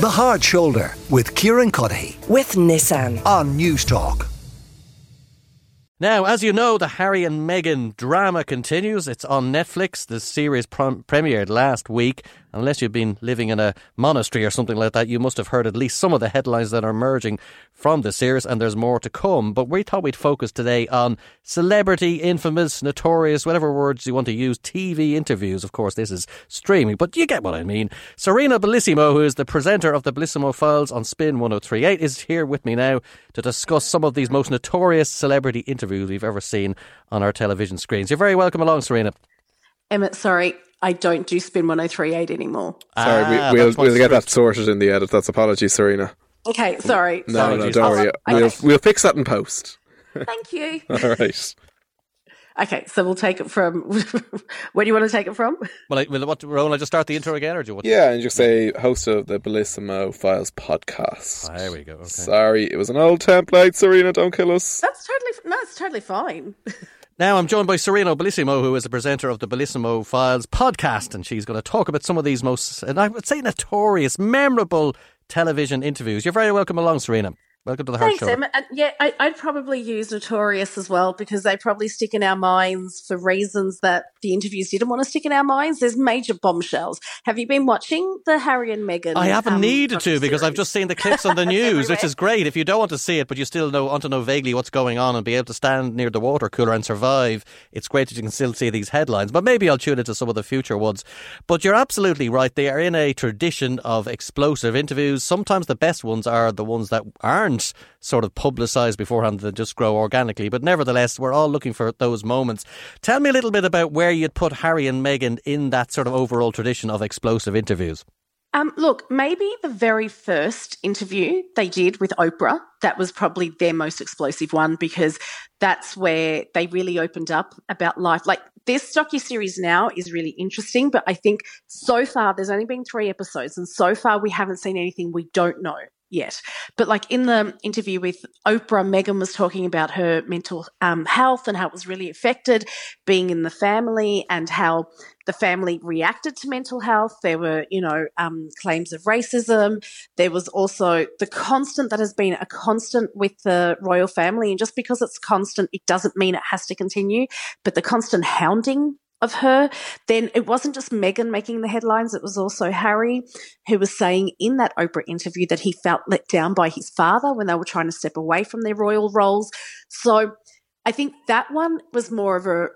The Hard Shoulder with Kieran Cuddihy with Nissan. on Newstalk. Now, as you know, the Harry and Meghan drama continues. It's on Netflix. The series prom- premiered last week. Unless you've been living in a monastery or something like that, you must have heard at least some of the headlines that are emerging from the series, and there's more to come. But we thought we'd focus today on celebrity, infamous, notorious, whatever words you want to use, TV interviews. Of course, this is streaming, but you get what I mean. Sarina Bellissimo, who is the presenter of the Bellissimo Files on Spin 1038, is here with me now to discuss some of these most notorious celebrity interviews we've ever seen on our television screens. You're very welcome along, Sarina. Emmet, sorry, I don't do Spin 1038 anymore. Sorry, Ah, we, we'll, that's we'll get that script. sorted in the edit. That's apologies, Sarina. Okay, sorry. No, sorry. no, don't worry. Oh, We'll, okay. we'll fix that in post. Thank you. All right. Okay, so we'll take it from. where do you want to take it from? Well, I, will what, Rowan, I just start the intro again, or do you want? Yeah, and just say host of the Bellissimo Files podcast. Ah, there we go. Okay. Sorry, it was an old template. Sarina, don't kill us. That's totally. No, it's totally fine. Now I'm joined by Sarina Bellissimo, who is the presenter of the Bellissimo Files podcast, and she's going to talk about some of these most, and I would say, notorious, memorable television interviews. You're very welcome along, Sarina. Welcome to the Thanks, Show. And yeah, I, I'd probably use Notorious as well because they probably stick in our minds for reasons that the interviews didn't want to stick in our minds. There's major bombshells. Have you been watching the Harry and Meghan? I haven't um, needed to because I've just seen the clips on the news, which is great. If you don't want to see it, but you still know, want to know vaguely what's going on and be able to stand near the water cooler and survive, it's great that you can still see these headlines. But maybe I'll tune into some of the future ones. But you're absolutely right. They are in a tradition of explosive interviews. Sometimes the best ones are the ones that aren't sort of publicised beforehand that just grow organically. But nevertheless, we're all looking for those moments. Tell me a little bit about where you'd put Harry and Meghan in that sort of overall tradition of explosive interviews. Um, look, maybe the very first interview they did with Oprah, that was probably their most explosive one because that's where they really opened up about life. Like this docu-series now is really interesting, but I think so far there's only been three episodes and so far we haven't seen anything we don't know yet. But like in the interview with Oprah, Meghan was talking about her mental um, health and how it was really affected being in the family and how the family reacted to mental health. There were, you know, um, claims of racism. There was also the constant that has been a constant with the royal family. And just because it's constant, it doesn't mean it has to continue. But the constant hounding of her, then it wasn't just Meghan making the headlines, it was also Harry, who was saying in that Oprah interview that he felt let down by his father when they were trying to step away from their royal roles. So I think that one was more of a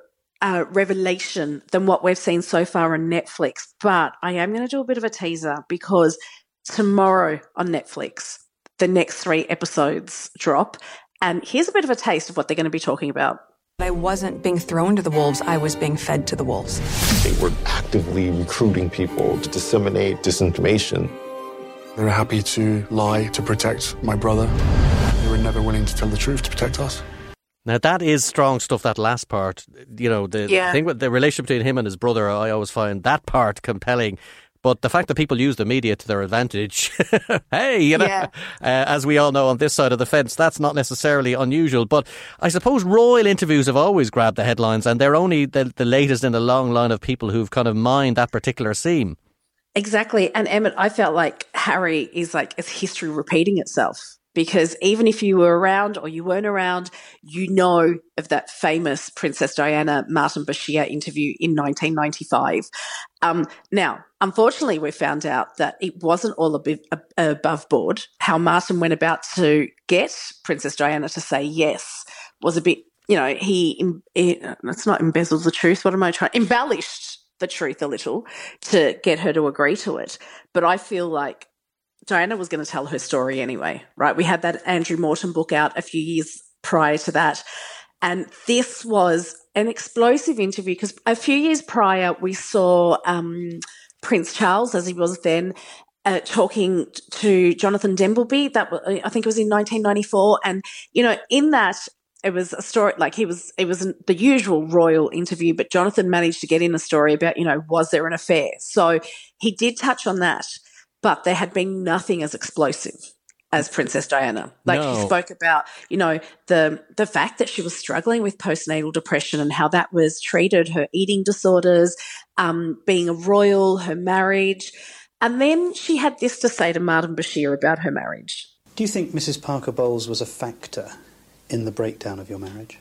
uh, revelation than what we've seen so far on Netflix. But I am going to do a bit of a teaser because tomorrow on Netflix, the next three episodes drop. And here's a bit of a taste of what they're going to be talking about. I wasn't being thrown to the wolves, I was being fed to the wolves. They were actively recruiting people to disseminate disinformation. They were happy to lie to protect my brother. They were never willing to tell the truth to protect us. Now that is strong stuff. That last part, you know, the Yeah. thing with the relationship between him and his brother, I always find that part compelling. But the fact that people use the media to their advantage, hey, you know, Yeah. uh, as we all know on this side of the fence, that's not necessarily unusual. But I suppose royal interviews have always grabbed the headlines, and they're only the, the latest in a long line of people who've kind of mined that particular seam. Exactly. And Emmet, I felt like Harry is like, is history repeating itself. Because even if you were around or you weren't around, you know of that famous Princess Diana Martin Bashir interview in 1995. Um, now, unfortunately, we found out that it wasn't all above, above board. How Martin went about to get Princess Diana to say yes was a bit, you know, he, em- eh, it's not embezzled the truth. What am I trying? Embellished the truth a little to get her to agree to it. But I feel like Diana was going to tell her story anyway, right? We had that Andrew Morton book out a few years prior to that. And this was an explosive interview because a few years prior, we saw um, Prince Charles, as he was then, uh, talking to Jonathan Dimbleby. That was, I think it was in 1994. And, you know, in that, it was a story like he was it was the usual royal interview but jonathan managed to get in a story about you know was there an affair so he did touch on that but there had been nothing as explosive as princess diana like No. he spoke about you know the the fact that she was struggling with postnatal depression and how that was treated her eating disorders um, being a royal her marriage And then she had this to say to Martin Bashir about her marriage. Do you think Mrs. Parker Bowles was a factor in the breakdown of your marriage?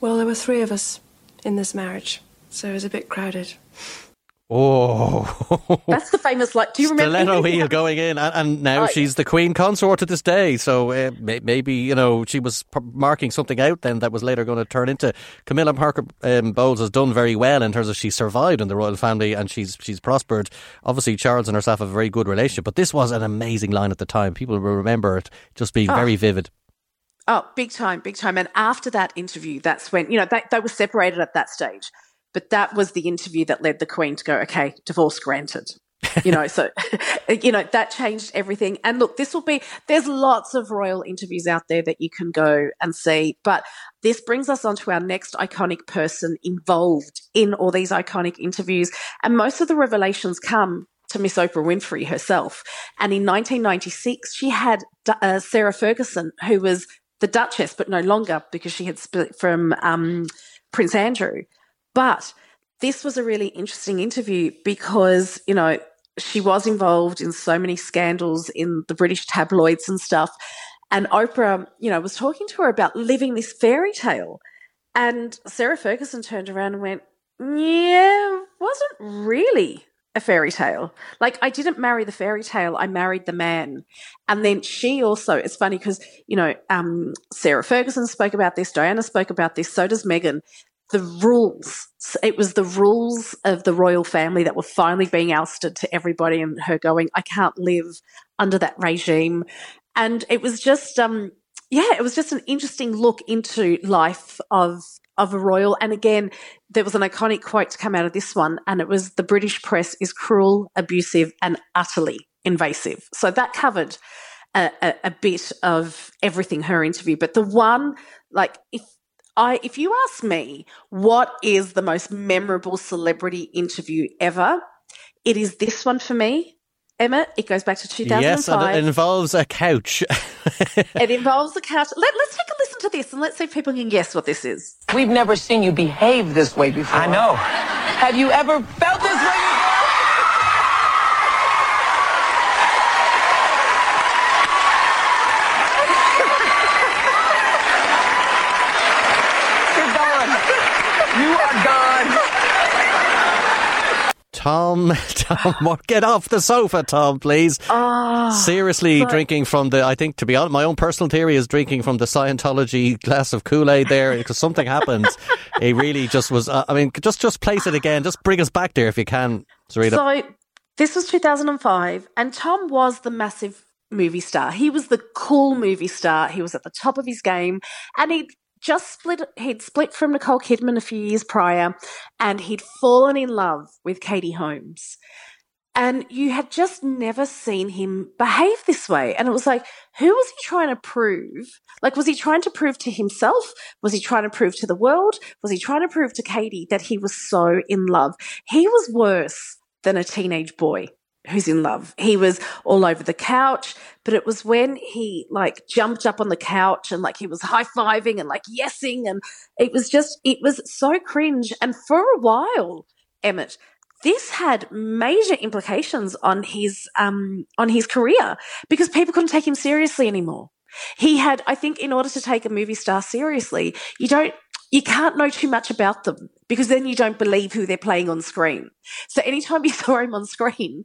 Well, there were three of us in this marriage, so it was a bit crowded. Oh, That's the famous like. Do you remember? stiletto heel going in, and, and now Oh, she's the queen consort to this day. So uh, may, maybe you know she was p- marking something out then that was later going to turn into Camilla Parker um, Bowles has done very well in terms of she survived in the royal family and she's she's prospered. Obviously, Charles and herself have a very good relationship, but this was an amazing line at the time. People will remember it just being Oh. very vivid. Oh, big time, big time. And after that interview, that's when, you know, they, they were separated at that stage. But that was the interview that led the Queen to go, okay, divorce granted. you know, so, you know, that changed everything. And look, this will be, there's lots of royal interviews out there that you can go and see. But this brings us on to our next iconic person involved in all these iconic interviews. And most of the revelations come to Miss Oprah Winfrey herself. And in 1996, she had uh, Sarah Ferguson, who was the Duchess, but no longer because she had split from um, Prince Andrew. But this was a really interesting interview because, you know, she was involved in so many scandals in the British tabloids and stuff. And Oprah, you know, was talking to her about living this fairy tale. And Sarah Ferguson turned around and went, Yeah, wasn't really a fairy tale. Like, I didn't marry the fairy tale, I married the man. And then she also, it's funny because, you know, um, Sarah Ferguson spoke about this, Diana spoke about this, so does Meghan. The rules, it was the rules of the royal family that were finally being ousted to everybody, and her going, I can't live under that regime. And it was just, um, yeah, it was just an interesting look into life of of a royal. And again, there was an iconic quote to come out of this one, and it was the British press is cruel, abusive, and utterly invasive. So that covered a, a, a bit of everything her interview. But the one, like, if I, if you ask me, what is the most memorable celebrity interview ever? It is this one for me, Emma. It goes back to 2005. Yes, and it involves a couch. It involves a couch. Let, let's take a listen to this and let's see if people can guess what this is. We've never seen you behave this way before. I know. Have you ever felt this way before? You're gone. You are gone. Tom, Tom, get off the sofa, Tom, please. Oh, Seriously, but- drinking from the, I think, to be honest, my own personal theory is drinking from the Scientology glass of Kool Aid there because something happened. It really just was, uh, I mean, just just place it again. Just bring us back there if you can, Sarina. So this was 2005, and Tom was the massive movie star. He was the cool movie star. He was at the top of his game, and he'd just split. He'd split from Nicole Kidman a few years prior, and he'd fallen in love with Katie Holmes. And you had just never seen him behave this way. And it was like, who was he trying to prove? Like, was he trying to prove to himself? Was he trying to prove to the world? Was he trying to prove to Katie that he was so in love? He was worse than a teenage boy who's in love. He was all over the couch, but it was when he like jumped up on the couch and like he was high fiving and like yesing. And it was just, it was so cringe. And for a while, Emmet, this had major implications on his um, on his career because people couldn't take him seriously anymore. He had, I think, in order to take a movie star seriously, you don't, you can't know too much about them because then you don't believe who they're playing on screen. So anytime you saw him on screen,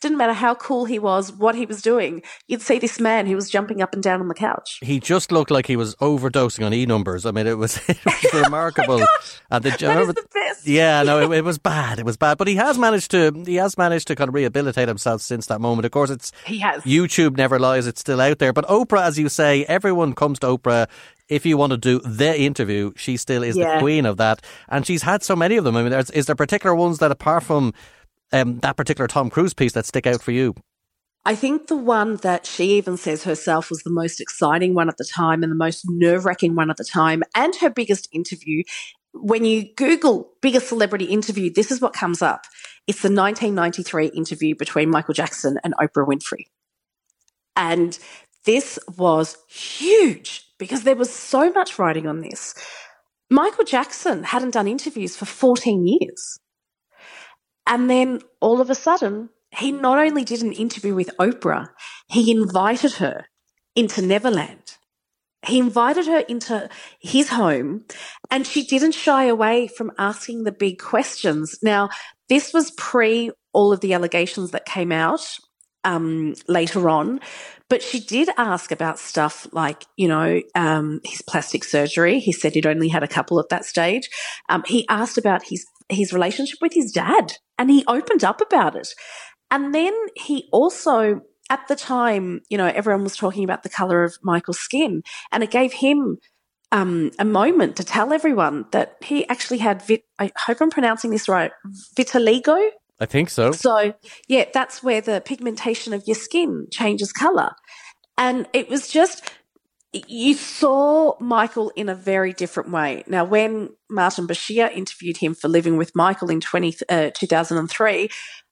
didn't matter how cool he was, what he was doing, you'd see this man who was jumping up and down on the couch. he just looked like he was overdosing on e numbers. I mean, it was, it was oh remarkable. and the, Oh That is the best. Yeah, no, it, it was bad. It was bad, but he has managed to he has managed to kind of rehabilitate himself since that moment. Of course, it's He has. YouTube never lies; it's still out there. But Oprah, as you say, everyone comes to Oprah. If you want to do the interview, she still is the queen of that, and she's had so many of them. I mean, is there particular ones that, apart from um, that particular Tom Cruise piece, that stick out for you? I think the one that she even says herself was the most exciting one at the time and the most nerve wracking one at the time, and her biggest interview. When you Google biggest celebrity interview, this is what comes up. It's the 1993 interview between Michael Jackson and Oprah Winfrey. And this was huge because there was so much writing on this. Michael Jackson hadn't done interviews for 14 years. And then all of a sudden, he not only did an interview with Oprah, he invited her into Neverland. He invited her into his home and she didn't shy away from asking the big questions. Now, this was pre all of the allegations that came out um, later on, but she did ask about stuff like, you know, um, his plastic surgery. He said he'd only had a couple at that stage. Um, he asked about his his relationship with his dad, and he opened up about it. And then he also at the time, you know, everyone was talking about the color of Michael's skin, and it gave him um, a moment to tell everyone that he actually had, vit- I hope I'm pronouncing this right, vitiligo. I think so. So, yeah, that's where the pigmentation of your skin changes color. And it was just, you saw Michael in a very different way. Now, when Martin Bashir interviewed him for Living with Michael in 20, uh, 2003,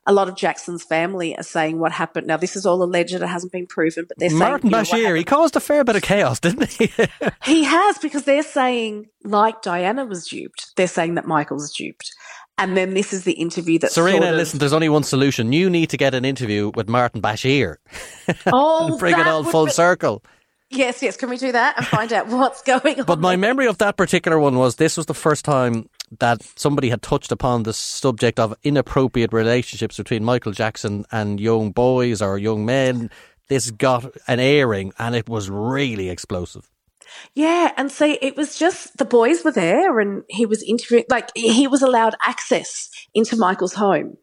a lot of Jackson's family are saying what happened. Now, this is all alleged; it hasn't been proven, but they're saying Martin you know, Bashir, he caused a fair bit of chaos, didn't he? he has because they're saying, like Diana was duped, they're saying that Michael's duped. And then this is the interview that Sarina, sort of, listen, there's only one solution. You need to get an interview with Martin Bashir. Oh, Bring it all full be- circle. Yes, yes. Can we do that and find out what's going on? But my memory of that particular one was this was the first time that somebody had touched upon the subject of inappropriate relationships between Michael Jackson and young boys or young men. This got an airing and it was really explosive. Yeah, and see, it was just the boys were there, and he was interviewing. Like he was allowed access into Michael's home,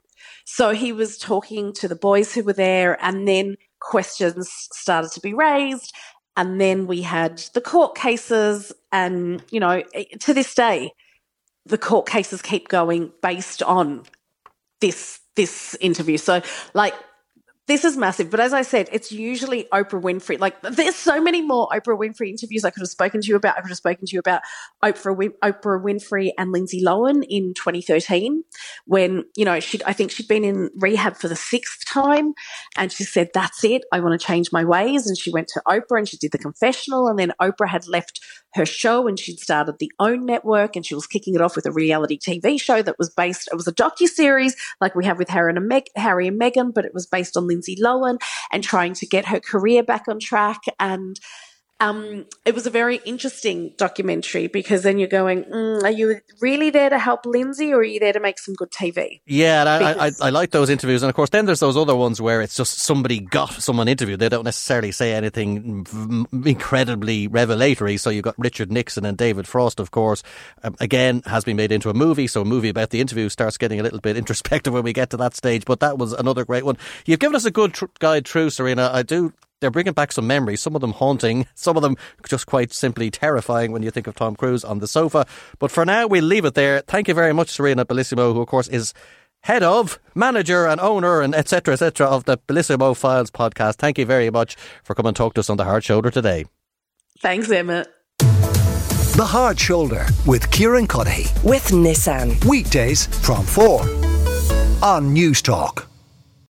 so he was talking to the boys who were there, and then questions started to be raised, and then we had the court cases, and you know, to this day, the court cases keep going based on this this interview. So, like, this is massive. But as I said, it's usually Oprah Winfrey. Like, there's so many more Oprah Winfrey interviews I could have spoken to you about. I could have spoken to you about Oprah Win- Oprah Winfrey and Lindsay Lohan in 2013, when you know she I think she'd been in rehab for the sixth time, and she said, "That's it. I want to change my ways." And she went to Oprah and she did the confessional, and then Oprah had left her show and she'd started the OWN network and she was kicking it off with a reality TV show that was based it was a docu series like we have with Harry and, Meg, Harry and Meghan but it was based on Lindsay Lohan and trying to get her career back on track. And um, it was a very interesting documentary because then you're going, mm, are you really there to help Lindsay or are you there to make some good TV? Yeah, and I, I, I like those interviews. And of course, then there's those other ones where it's just somebody got someone interviewed. They don't necessarily say anything incredibly revelatory. So you've got Richard Nixon and David Frost, of course. Um, again, has been made into a movie. So a movie about the interview starts getting a little bit introspective when we get to that stage. But that was another great one. You've given us a good tr- guide through, Sarina. I do they're bringing back some memories, some of them haunting, some of them just quite simply terrifying when you think of Tom Cruise on the sofa. But for now, we'll leave it there. Thank you very much, Sarina Bellissimo, who, of course, is head of, manager, and owner, and etc., etc., of the Bellissimo Files podcast. Thank you very much for coming and talk to us on the Hard Shoulder today. Thanks, Emma. The Hard Shoulder with Kieran Cuddihy. With Nissan. Weekdays from 4 on Newstalk.